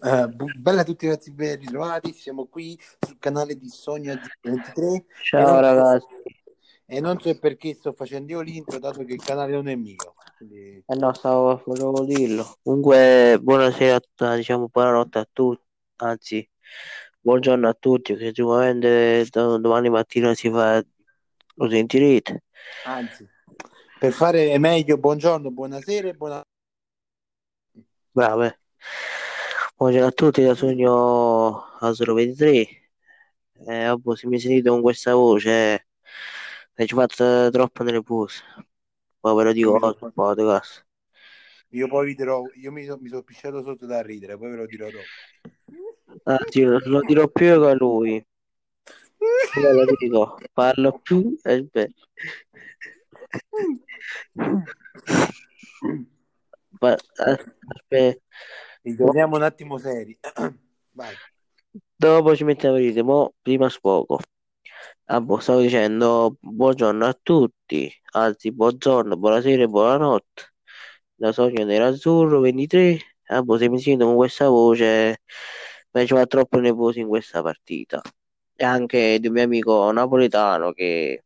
Eh, bu- bella a tutti ragazzi, ben ritrovati. Siamo qui sul canale di Sogno 23 e Ciao so, ragazzi, e non so perché sto facendo io l'intro, dato che il canale non è mio. Quindi, eh no, stavo, volevo dirlo. Comunque, buonasera, diciamo buonanotte a tutti, anzi, buongiorno a tutti, che sicuramente do- domani mattina si fa, lo sentirete. anzi, per fare meglio, buongiorno, buonasera e buona... Bravo, Buongiorno a tutti da Sogno a 023. Eh, vabbè, se mi sentite con questa voce, eh, ci fatto troppo nervoso. Poi ve lo dico Io so- podcast. Io poi vi dirò, io mi, so- mi sono pisciato sotto da ridere, poi ve lo dirò dopo. Anzi, lo, lo dirò più che a lui. Ve lo dico, parlo più e beh. Ma, aspetta, Ritorniamo un attimo seri. Vai. dopo ci mettiamo a ridere, prima sfogo. Ah, stavo dicendo buongiorno a tutti, anzi buongiorno, buonasera e buonanotte. Da Sogno Nerazzurro 23. Ah, boh, se mi sento con questa voce mi va troppo nervoso in questa partita. E anche di un mio amico napoletano che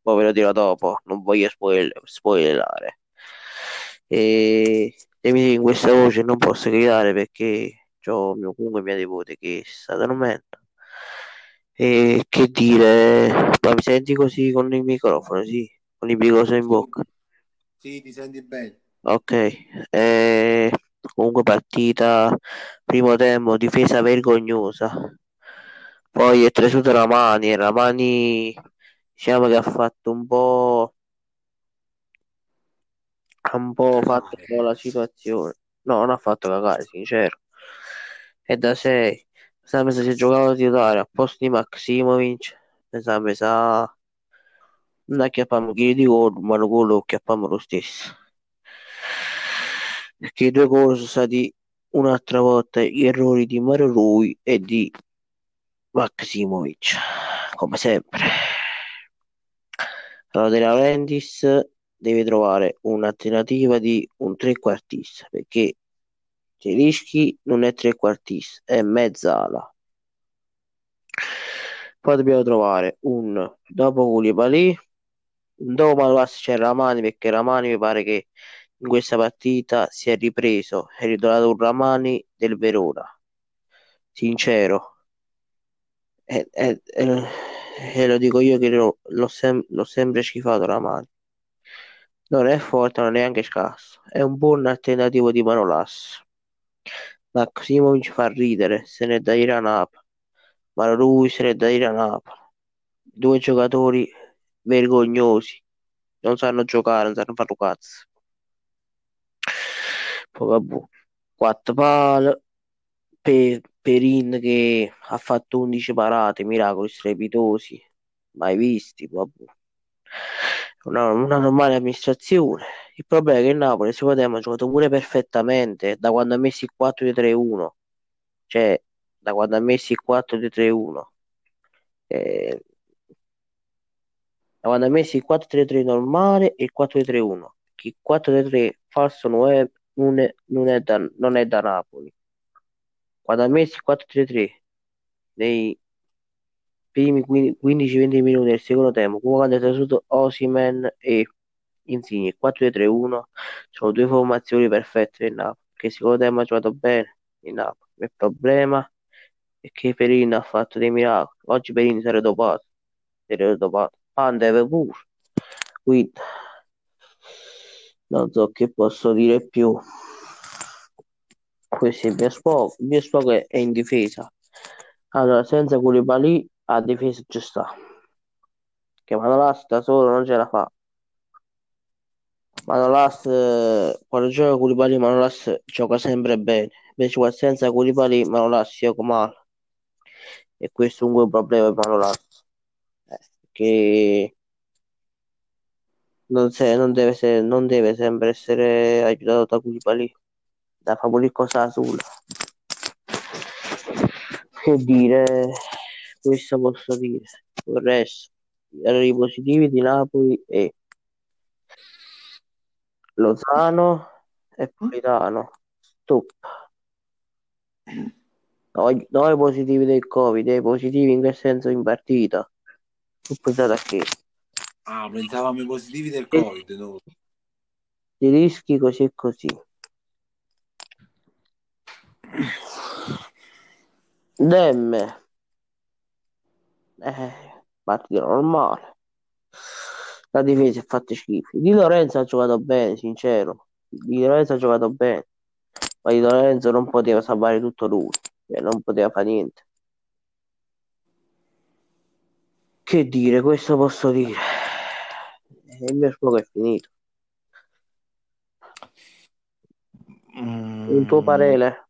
poi ve lo dirò dopo, non voglio spoil- spoilerare. E sento in questa voce non posso gridare perché ho mio, comunque mia nipote che sta dormendo. E che dire, ma mi senti così con il microfono, sì, con il microfono in bocca. Sì, ti senti bene. Ok, eh, comunque partita, primo tempo, difesa vergognosa. Poi è cresciuto Ramani e Ramani diciamo che ha fatto un po', ha un po' fatto un po' la situazione. No, non ha fatto cagare, sincero. È da 6. Sempre se si giocava a titolare a posto di Maximovic, sempre sa non acchiappiamo chi di gol, ma lo gol lo acchiappiamo lo stesso. Perché i due gol sono stati un'altra volta gli errori di Mario Rui e di Maximovic, come sempre. Allora, De Laurentiis deve trovare un'alternativa di un trequartista perché Zelischi non è trequartista, è mezzala. Poi dobbiamo trovare un dopo Koulibaly, un dopo Manolas c'è Ramani perché Ramani mi pare che in questa partita si è ripreso, è ritornato un Ramani del Verona. Sincero. E- e- e lo dico io che l'ho, l'ho sem- l'ho sempre schifato Ramani. Non è forte, è neanche scarso. È un buon alternativo di Manolas. Maximovic fa ridere, se ne è da dire a Napoli. Ma lui se ne è da dire a Napoli. Due giocatori vergognosi. Non sanno giocare, non sanno fare cazzo. Poi vabbè, quattro pal. Pe- Perin che ha fatto 11 parate, miracoli strepitosi, mai visti, vabbè. Una, una normale amministrazione. Il problema è che il Napoli, secondo me, ha giocato pure perfettamente da quando ha messo il 4-3-1. Cioè, da quando ha messo il 4-3-1. Eh, da quando ha messo il 4-3-3 normale e il 4-3-1. Che il 4-3 falso non è, non è, non è da, non è da Napoli. Quando ha messo il 4-3-3 nei primi 15-20 minuti del secondo tempo, come quando è trasferito Osimen e Insigne, 4-3-1, sono due formazioni perfette del Napoli, che il secondo tempo ha giocato bene il Napoli. Il problema è che Perin ha fatto dei miracoli. Oggi Perin era dopato, era dopato. Pandev pure. Quindi non so che posso dire più. Questo è il mio sfogo. Il mio sfogo è, in difesa. Allora, senza Koulibaly a difesa ci sta. Che Manolas da solo non ce la fa. Manolas, eh, quando gioca Koulibaly, Manolas gioca sempre bene. Invece senza Koulibaly, Manolas gioca male. E questo è un buon problema per Manolas. Eh, che non, se- non deve, se- non deve sempre essere aiutato da Koulibaly. Da favorire cosa sola. Che dire, questo posso dire. Il resto, gli errori positivi di Napoli e Lozano e Politano. Top. No, no i positivi del Covid, i positivi in che senso in partita. Tu pensate a che? Ah, pensavamo ai positivi del Covid, no? Ti rischi così e così. Demme. Eh, partita normale. La difesa è fatta schifo. Di Lorenzo ha giocato bene, sincero. Di Lorenzo ha giocato bene. Ma Di Lorenzo non poteva salvare tutto lui. Cioè, non poteva fare niente. Che dire, questo posso dire. Il mio sfogo è finito. Mm, Un tuo parere?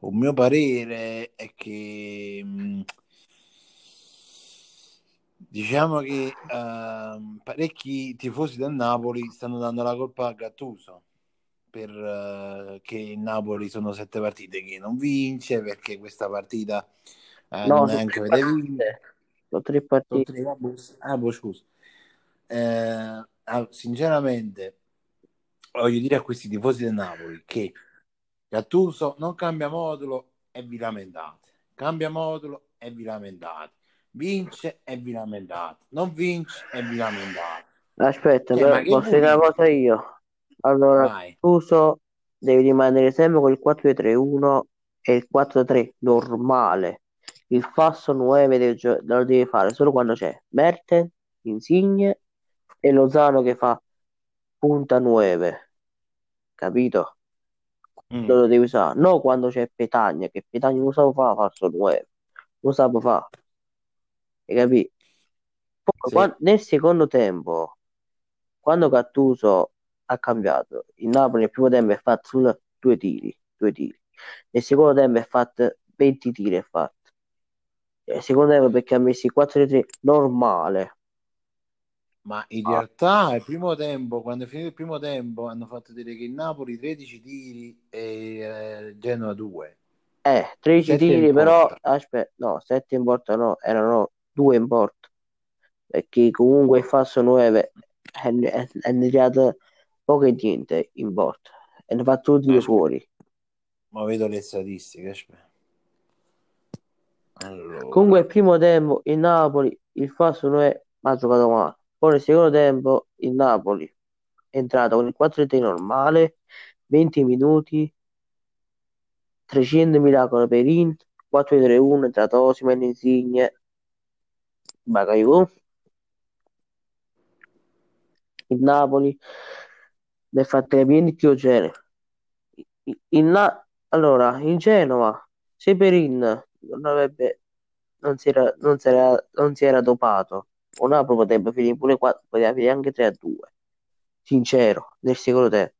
Un mio parere è che mm, diciamo che ehm, parecchi tifosi del Napoli stanno dando la colpa a Gattuso per eh, che il Napoli sono sette partite che non vince perché questa partita eh, No, non tre avete partite. vinto. Sono tre Sono partite. tre, ah, boh, ah, boh, scusa. Eh, ah, sinceramente voglio dire a questi tifosi del Napoli che Gattuso non cambia modulo e vi lamentate. Cambia modulo e vi lamentate. Vince e vi lamentate. Non vince e vi lamentate. Aspetta, Cioè, però posso dire una cosa io? Allora, Vai. Devi rimanere sempre con il 4-3-1 e il 4-3 normale. Il falso 9 deve gio- lo devi fare solo quando c'è Merten, Insigne e Lozano che fa punta 9. Capito? Mm. Lo devi usare. Non quando c'è Petagna, che Petagna non sa fare falso 9. Lo sa fare. Hai capito? Poi Sì. quan- nel secondo tempo, quando Gattuso ha cambiato, il Napoli nel primo tempo è fatto solo due tiri, due tiri. Nel secondo tempo è fatto 20 tiri, è fatto. Nel secondo tempo perché ha messo il 4-3 normale. Ma in Ah. realtà il primo tempo, quando è finito il primo tempo, hanno fatto dire che il Napoli 13 tiri e eh, Genoa 2. Eh, 13 Sette tiri, però, aspetta, no, 7 in porta no, erano 2 in porta. Perché comunque il falso 9 è, è tirato poco e niente in porta. E ne fa tutti due Aspetta. fuori. Ma vedo le statistiche. Allora, Comunque il primo tempo il Napoli, il falso 9 ha giocato male. Poi nel secondo tempo il Napoli è entrato con il 4-3 normale, 20 minuti, 300 miracoli per Int, 4-3-1, è entrato Osimhen, Insigne, Bakayoko. Il Napoli ne ha fatto capire di più genere. Il Na- allora, in Genova, Severin non avrebbe, non si era, non si era, non si era dopato. O Napoli potrebbe finire pure 4, poteva finire anche 3 a 2. Sincero, nel secondo tempo.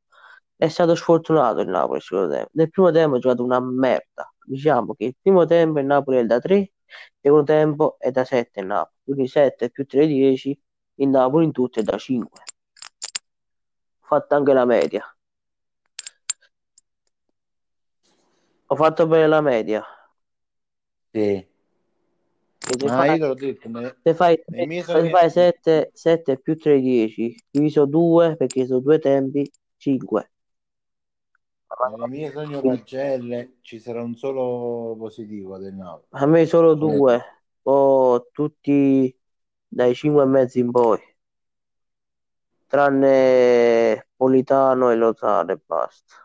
È stato sfortunato il Napoli nel secondo tempo. Nel primo tempo ha giocato una merda. Diciamo che il primo tempo il Napoli è da 3, il secondo tempo è da 7 il Napoli. Quindi 7 più 3 10, il Napoli in tutto è da 5. Ho fatto anche la media. Ho fatto bene la media. sì. Se Ma fai, io te l'ho detto, se fai, se fai 7, 7 più 3 10, diviso 2 perché sono due tempi, 5. Nelle mie sogno pagelle ci sarà un solo positivo del Napoli. A me solo Come- due, o tutti dai 5 e mezzo in poi, tranne Politano e Lozano e basta.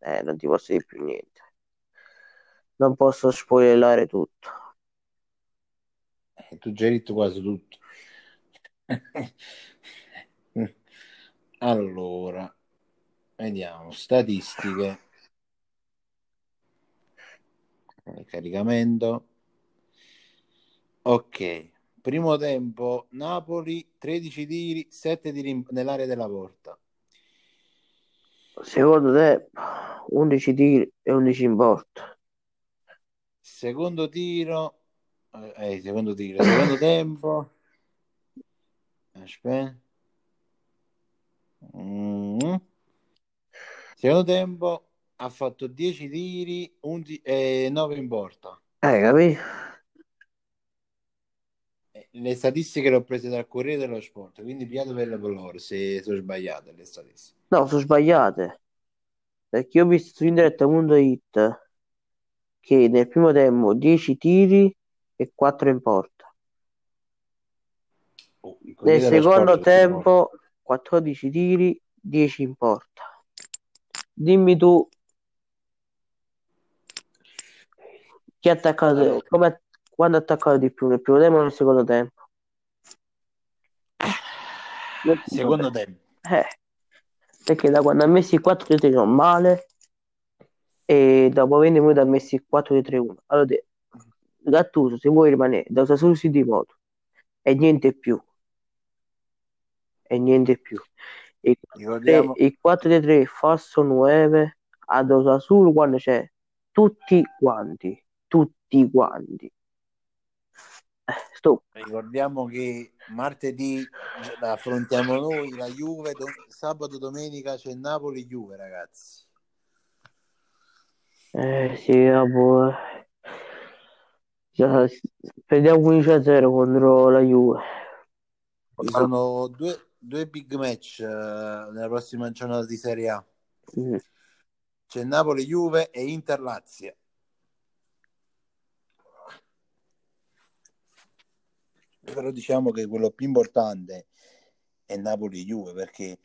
Eh, non ti posso dire più niente. Non posso spoilerare tutto. Eh, tu già hai detto quasi tutto. allora, vediamo, statistiche. Eh, Caricamento. Ok, primo tempo Napoli 13 tiri, 7 tiri nell'area della porta. Secondo te 11 tiri e 11 in porta. Secondo tiro, eh, eh, secondo tiro, secondo tempo. Aspetta. Mm. Secondo tempo ha fatto 10 tiri, 11 e 9 in porta. Eh, capì? Eh, Le statistiche le ho prese dal Corriere dello Sport, quindi piate per le loro se sono sbagliate le statistiche. No, sono sbagliate. Perché io ho visto su internet.it che nel primo tempo 10 tiri e 4 in porta. Oh, Nel secondo Sport, tempo 14 tiri, 10 in porta. Dimmi tu chi ha attaccato, come, quando ha attaccato di più, nel primo tempo o nel secondo tempo? Nel primo Secondo tempo. Eh, perché da quando ha messo i 4 di 3 non male e dopo 20 minuti ha messo il 4 di 3 1. Allora, te- Gattuso, se vuoi rimanere da solo su di moto e niente più. E niente più. E Ricordiamo, il 4 di 3 falso 9 ad Osasuna quando c'è tutti quanti, tutti quanti. Eh, stop. ricordiamo che martedì affrontiamo noi la Juve, do- sabato domenica c'è Napoli-Juve, ragazzi. Eh sì, vabbè. Già, perdiamo 15 a 0 contro la Juve. Ci sono due, due big match eh, nella prossima giornata di Serie A. Mm. C'è Napoli-Juve e Inter-Lazio. Però diciamo che quello più importante è Napoli-Juve perché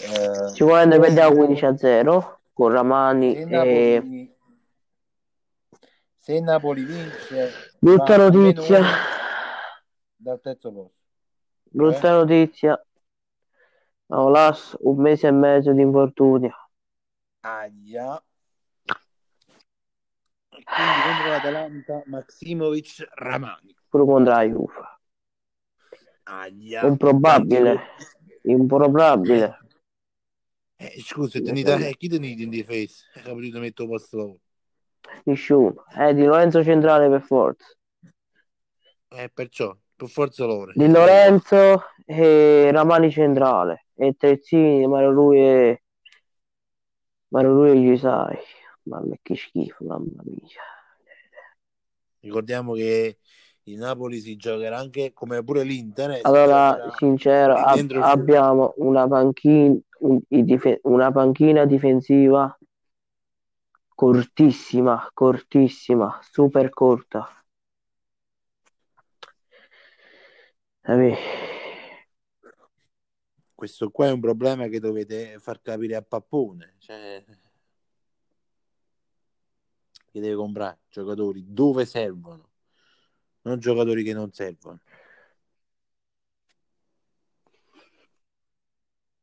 eh, Sicuramente se- perdiamo 15 a 0 con Ramani se e Napoli, se Napoli vince brutta notizia, dal terzo posto. brutta notizia. Aulas un mese e mezzo di infortunio. Aia. E Quindi contro l'Atalanta Maximovic Ramani. Pure contro la Juve. Aia. Improbabile, improbabile. Eh, scusa, te ne dai- chi te ne dice in difesa? Hai capito metto posto lavoro. Nessuno. Eh, di Lorenzo centrale per forza. Eh, perciò, per forza loro. Di Lorenzo e Ramani centrale. E terzini, ma lui è... Ma lui è gli sai. Mamma che schifo, mamma mia. Ricordiamo che il Napoli si giocherà anche come pure l'Inter. eh, Allora, sincero, ab- e abbiamo una panchina, un- i dife- una panchina difensiva cortissima, cortissima, super corta. Capì? Questo qua è un problema che dovete far capire a Pappone. Cioè, che deve comprare giocatori dove servono, non giocatori che non servono.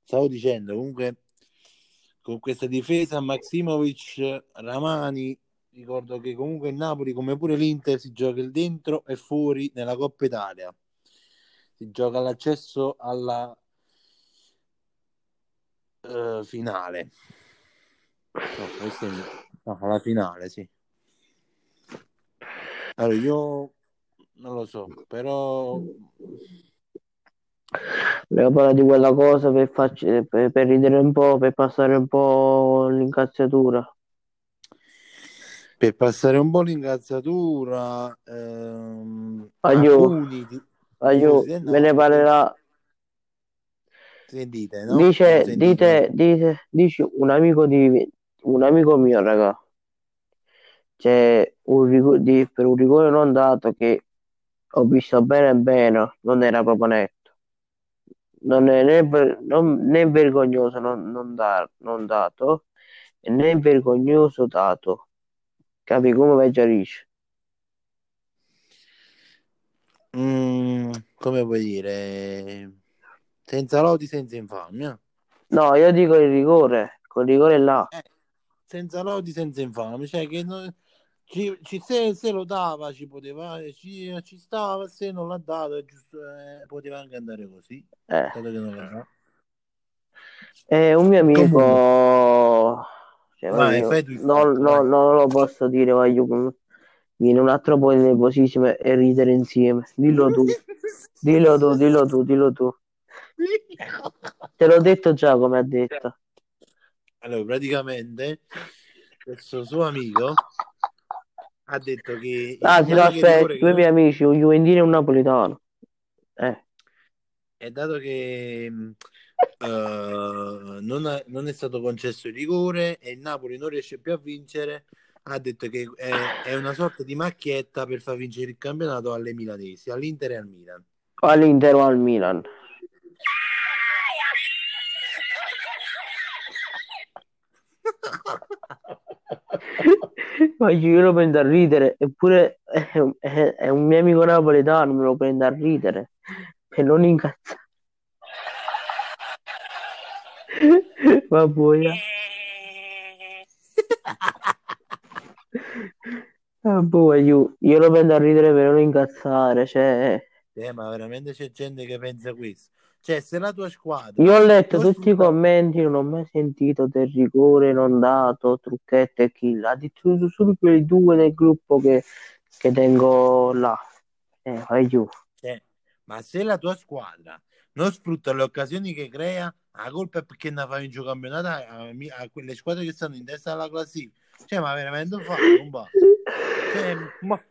Stavo dicendo, comunque, con questa difesa Maximovic, Ramani, ricordo che comunque il Napoli, come pure l'Inter, si gioca il dentro e fuori nella Coppa Italia. Si gioca l'accesso alla eh, finale. No, è- no, alla finale, sì. Allora, io non lo so, però Volevo parlare di quella cosa per, farci, per, per ridere un po', per passare un po' l'incazzatura. per passare un po' l'incazzatura, ehm, alcuni Tifosi del me ne parlerà. Sentite, no? Dice, Sentite. dite, dite, dice un amico di un amico mio, raga. C'è un rigo- di- per un rigore non dato che ho visto bene bene, non era proprio netto. Non è né, non- né vergognoso non, non dar- non dato, né vergognoso dato. Capi come veggiarisce? Mm, come vuoi dire? Senza lodi, senza infamia. No, io dico il rigore, quel rigore là. Senza lodi, senza infamia. Cioè che non- ci, ci- se, se lo dava ci poteva, ci, ci stava, se non l'ha dato giusto, eh, poteva anche andare così. Eh. dato che non l'ha dato. E un mio amico, cioè, Vai, il non, non- non lo posso dire, voglio, viene un altro po' nervosissimo e ridere insieme. Dillo tu, dillo tu, dillo tu, dillo tu. Te l'ho detto già come ha detto. Allora, praticamente, questo suo amico ha detto che Ah, sì, no, che aspetta, che due non- miei amici, un juventino e un napoletano. Eh, è dato che eh, non, ha- non è stato concesso il rigore e il Napoli non riesce più a vincere, ha detto che è, è, una sorta di macchietta per far vincere il campionato alle milanesi, all'Inter e al Milan. All'Inter o al Milan. Ma io lo prendo a ridere, eppure è, è, è un mio amico napoletano, me lo prende a ridere e non incazzare. Ma poi... Ah, boh, io, io lo prendo a ridere per non incazzare, cioè... Eh, ma veramente c'è gente che pensa questo. Cioè, se la tua squadra... Io ho letto tutti i commenti, non ho mai sentito del rigore non dato, trucchetto e kill. Addirittura solo quei due del gruppo che, che tengo là. Eh, vai giù. Cioè, ma se la tua squadra non sfrutta le occasioni che crea, la colpa è perché non fai un campionato a, a, a, quelle squadre che stanno in testa alla classifica. Cioè, ma veramente un fatto, un ma...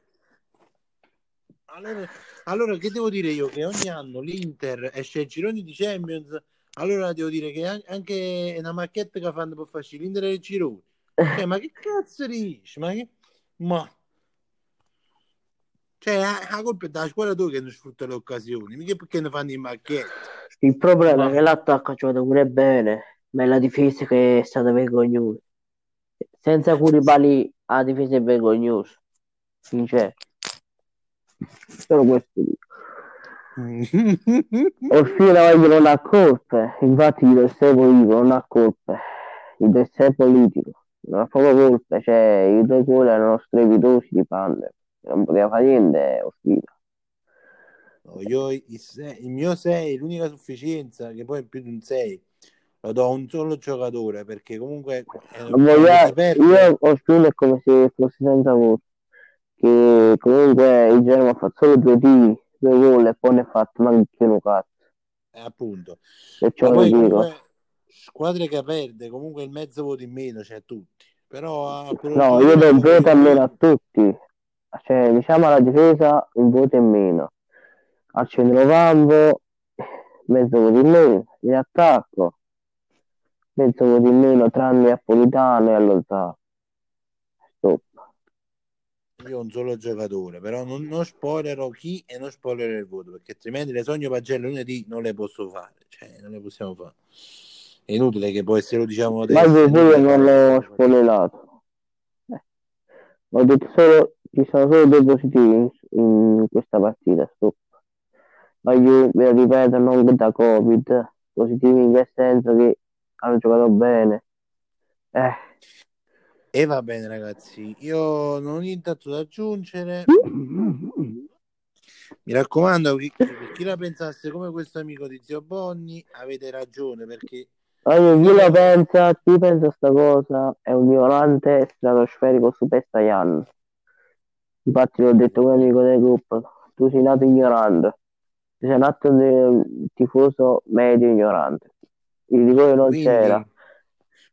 Allora, allora, che devo dire io? Che ogni anno l'Inter esce ai gironi di Champions, allora devo dire che anche una macchietta che fanno per farci l'Inter e il gironi. Cioè, ma che cazzo dici? Ma che... Ma... Cioè, la colpa è della squadra tua che non sfrutta le occasioni, mica perché ne fanno in macchietta. Il problema ma... è che l'attacco ha giocato pure bene, ma è la difesa che è stata vergognosa. Senza Curibali la difesa è vergognosa. Sincero. Solo questo dico. Orfila non ha colpe, infatti il Del politico non ha colpe, il Del politico non ha proprio colpe, cioè i due gol erano strepitosi di Pander, non poteva fare niente Orfila. No, io il, il, mio 6, l'unica sufficienza, che poi è più di un 6, lo do a un solo giocatore perché comunque eh, io Orfila è come se fosse senza voce che comunque il Genoa ha fatto solo due tiri, due gol e poi ne ha fatto anche un cazzo. Eh, appunto. E ciò poi, comunque, squadre che perde, comunque il mezzo voto in meno c'è cioè tutti. Però, no, io do un voto a meno a tutti. Cioè, diciamo alla difesa un voto in meno. Al centrocampo mezzo voto in meno. In attacco mezzo voto in meno tranne a Politano e allo Zara. Io un solo giocatore, però non, non spoilerò chi e non spoilerò il voto, perché altrimenti le sogno pagelle lunedì non le posso fare, cioè non le possiamo fare. È inutile che poi se lo diciamo adesso. Ma io non l'ho spoilerato. Eh. Ho detto solo ci sono solo due positivi in, in questa partita, stop. Ma io ve lo ripeto, non da Covid, positivi in che senso che hanno giocato bene. Eh e va bene, ragazzi. Io non ho nient'altro da aggiungere. Mi raccomando, chi, chi la pensasse come questo amico di zio Bonni, avete ragione perché. Allora, chi la pensa, chi pensa sta cosa è un ignorante stratosferico super saiyan. Infatti l'ho detto come amico del gruppo, tu sei nato ignorante, tu sei nato un tifoso medio ignorante. Il rigore non Quindi... c'era.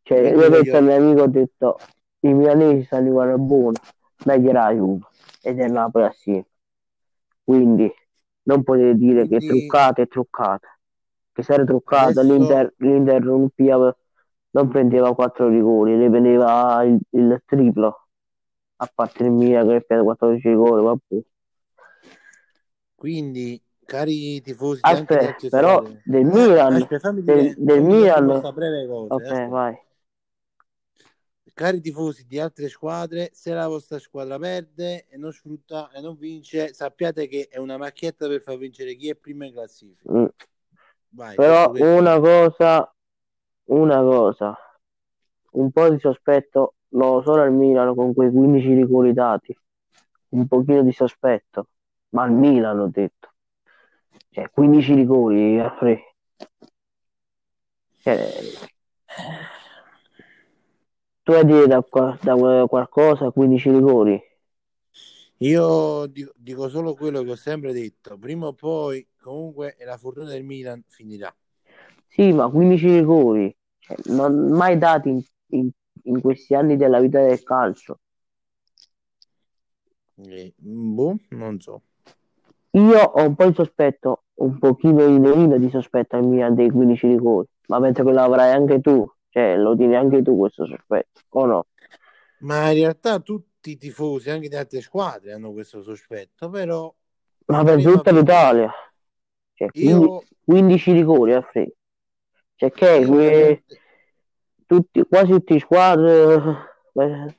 Cioè, io detto al mio amico, ho detto, i milanesi stanno in guarda buona, meglio la Juve ed è Napoli assieme. Quindi non potete dire Quindi... che è truccata è truccata. Che se era truccata Adesso... l'Inter, l'Inter non, piava, non prendeva quattro rigori, ne prendeva il, il triplo. A parte il Milan che prende 14 rigori, vabbè. Quindi cari tifosi Aspetta, però del Milan Aspetta, del, del Milan breve cosa, ok eh, vai Cari tifosi di altre squadre, se la vostra squadra perde e non sfrutta e non vince, sappiate che è una macchietta per far vincere chi è prima in classifica. Mm. Vai, Però una cosa, una cosa, un po' di sospetto lo solo al Milano con quei 15 rigori dati, un pochino di sospetto, ma al Milano ho detto, cioè 15 rigori a fre. Cioè, tu dire da, da qualcosa 15 rigori? Io dico, dico, solo quello che ho sempre detto, prima o poi comunque la fortuna del Milan finirà. Sì, ma 15 rigori, cioè, non mai dati in, in, in, questi anni della vita del calcio. Eh, boh, non so. Io ho un po' di sospetto, un pochino di, di sospetto al Milan dei 15 rigori, ma penso che lo avrai anche tu. Cioè, lo tieni anche tu questo sospetto, o no? Ma in realtà tutti i tifosi, anche di altre squadre, hanno questo sospetto, però... Ma per tutta l'Italia. Cioè, Io, 15 rigori a freddo. Cioè, che io que- tutti, quasi tutte le squadre, eh,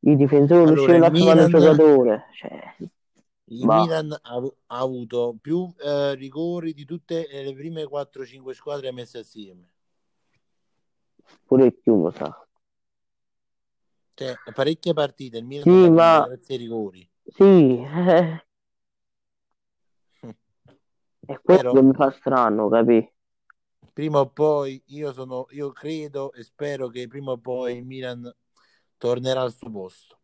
i difensori Allora, riuscivano a Milan- giocatore. Cioè, Il Ma- Milan ha, ha avuto più eh, rigori di tutte le prime 4-5 squadre messe assieme. Pure più, lo sa. Cioè, parecchie partite il Milan Sì, ma- grazie ai rigori. Sì, eh. È quello Però- mi fa strano, capì? Prima o poi io sono, io credo e spero che prima o poi il Milan tornerà al suo posto.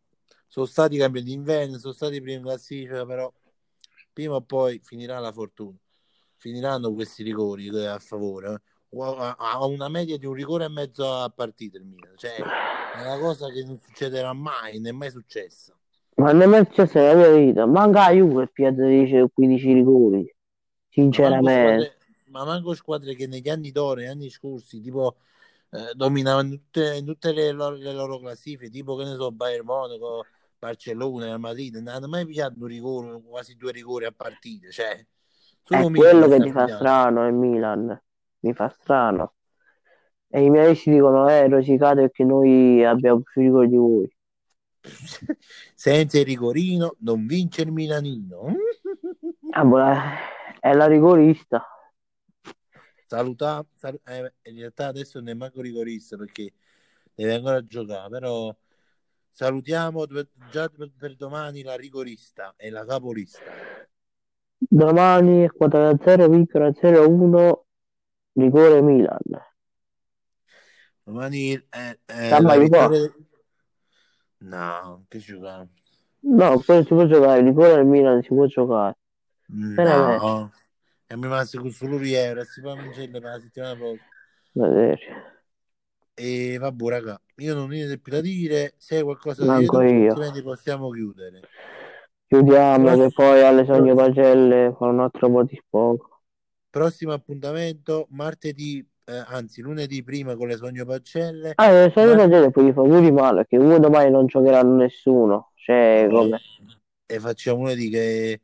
Sono stati campioni d'inverno, sono stati primi in classifica, però prima o poi finirà la fortuna. Finiranno questi rigori eh, a favore. eh. O- Ha una media di un rigore e mezzo a partita il Milan. Cioè, è una cosa che non succederà mai, non è mai successa. Ma non è successo nella mia vita. Manca la Juve Piazza dice 15 rigori. Ma manco, Sinceramente. squadre, ma manco squadre che negli anni d'oro, negli anni scorsi, tipo eh, dominavano tutte, in tutte le loro, le loro classifiche, tipo che ne so, Bayern Monaco, Barcellona, Real Madrid, non hanno mai pigliato un rigore, quasi due rigori a partita. Cioè, È quello Milan che mi fa strano, il Milan. Mi fa strano. E i miei amici dicono, eh, rosicate perché noi abbiamo più rigori di voi. Senza il rigorino non vince il Milanino. Ah, boh, eh, è la rigorista. Saluta, sal- eh, in realtà adesso non è manco rigorista perché deve ancora giocare, però salutiamo per- già per, per domani la rigorista e la capolista. Domani 4-0,01 rigore Milan. Domani eh, eh, Samba la Juve. vittoria... No, che giocare? No, poi si può giocare, rigore del Milan si può giocare. Veramente. No, è rimasto con solo euro, si può vincere per la settimana prossima. E vabbè, raga, io non ho niente più da dire. Se hai qualcosa da Manco dire, altrimenti possiamo chiudere. Chiudiamo che poi alle Sogno Pagelle fa un altro po' di spoco. Prossimo appuntamento martedì, eh, anzi lunedì prima con le Sogno Pacelle. Ah, le Sogno Ma- Pagelle poi gli fa pure di male che uno domani non giocheranno nessuno. Cioè, come... E facciamo lunedì che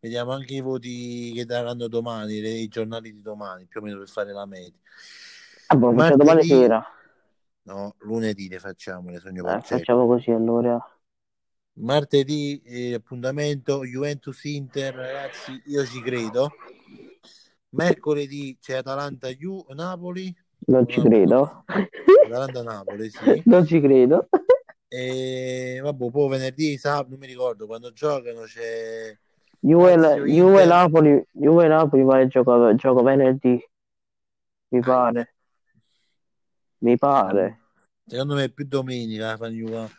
vediamo anche i voti che daranno domani, i giornali di domani, più o meno per fare la media. Ah, boh, facciamo domani Martedì- sera. No, lunedì le facciamo le Sogno Eh, facciamo così allora. Martedì eh, appuntamento Juventus-Inter, ragazzi, io ci credo. Mercoledì c'è Atalanta-Napoli. Non ci credo. Atalanta-Napoli, sì. Non ci credo. E vabbè, poi venerdì, sabato, non mi ricordo quando giocano, c'è Juve. Napoli, Juve Napoli pare gioca, gioca venerdì. Mi Ah, pare. Mi pare. Secondo me è più domenica fanno giocare.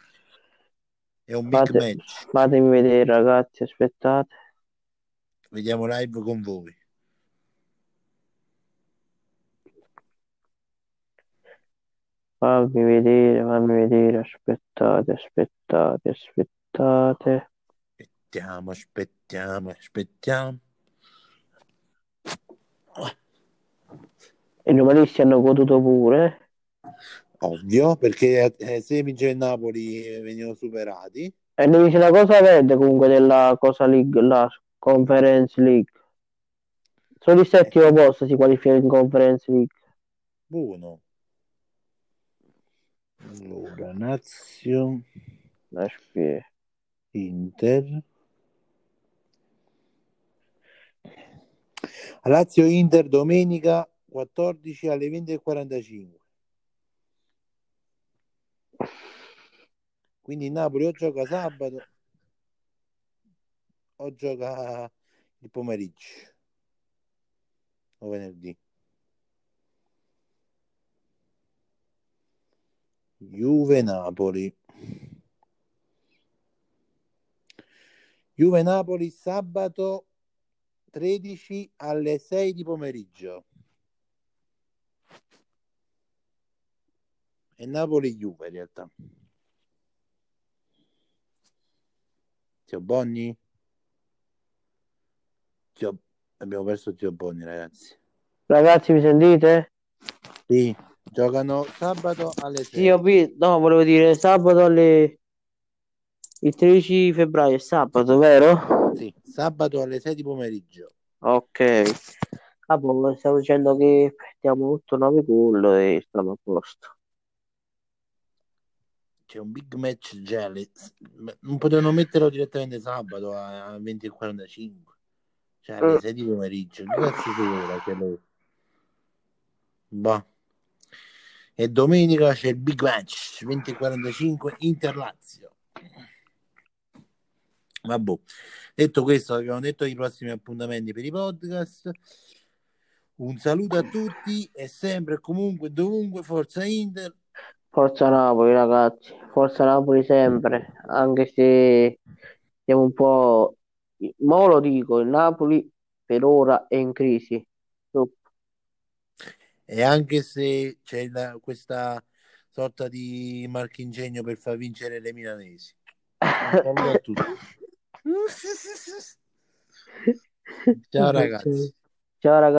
È un big Fate- match. Fatemi vedere ragazzi, aspettate. Vediamo live con voi. Fammi vedere, fammi vedere, aspettate, aspettate, aspettate. Aspettiamo, aspettiamo, aspettiamo. I numeristi hanno goduto pure. Ovvio, perché eh, se vince il Napoli eh, venivano superati. E ne dice una cosa verde comunque della cosa league, la Conference League. Solo il settimo posto si qualifica in Conference League. Buono. Allora, Lazio, Aspetta. Inter. Lazio Inter domenica 14 alle 20.45. Quindi Napoli o gioca sabato o gioca il pomeriggio o venerdì. Juve Napoli. Juve Napoli sabato 13 alle 6 di pomeriggio. E Napoli Juve in realtà. Zio Bonni? Zio... Abbiamo perso Zio Bonni, ragazzi. Ragazzi, mi sentite? Sì, Giocano sabato alle 6. Sì, ho visto, no, volevo dire sabato alle... Il 13 febbraio è sabato, vero? Sì, sabato alle 6 di pomeriggio. Ok. Ah, stavo dicendo che mettiamo 8-9 gol e stiamo a posto. C'è un big match gelli. Non potevano metterlo direttamente sabato a 20.45. Cioè alle Mm. 6 di pomeriggio. Che cazzo di ora che lo... Boh. E domenica c'è il big match 20.45 Inter-Lazio. Vabbè. Detto questo, abbiamo detto i prossimi appuntamenti per i podcast. Un saluto a tutti e sempre comunque dovunque Forza Inter. Forza Napoli, ragazzi. Forza Napoli sempre. Anche se siamo un po'... Ma lo dico, il Napoli per ora è in crisi. E anche se c'è la- questa sorta di marchingegno per far vincere le milanesi. Tutti. Ciao ragazzi. Ciao ragazzi.